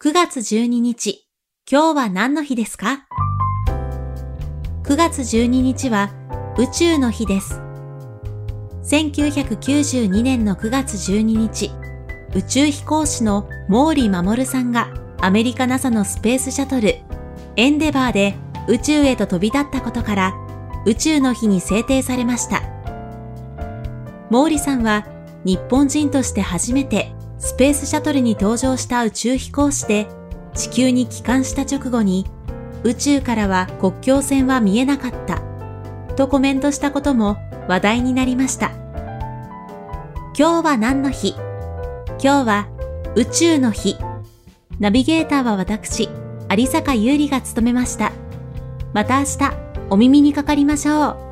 9月12日、今日は何の日ですか ?9 月12日は宇宙の日です。1992年の9月12日、宇宙飛行士の毛利守さんがアメリカ NASA のスペースシャトルエンデバーで宇宙へと飛び立ったことから宇宙の日に制定されました。毛利さんは日本人として初めてスペースシャトルに登場した宇宙飛行士で地球に帰還した直後に宇宙からは国境線は見えなかったとコメントしたことも話題になりました。今日は何の日？今日は宇宙の日。ナビゲーターは私、有坂優里が務めました。また明日お耳にかかりましょう。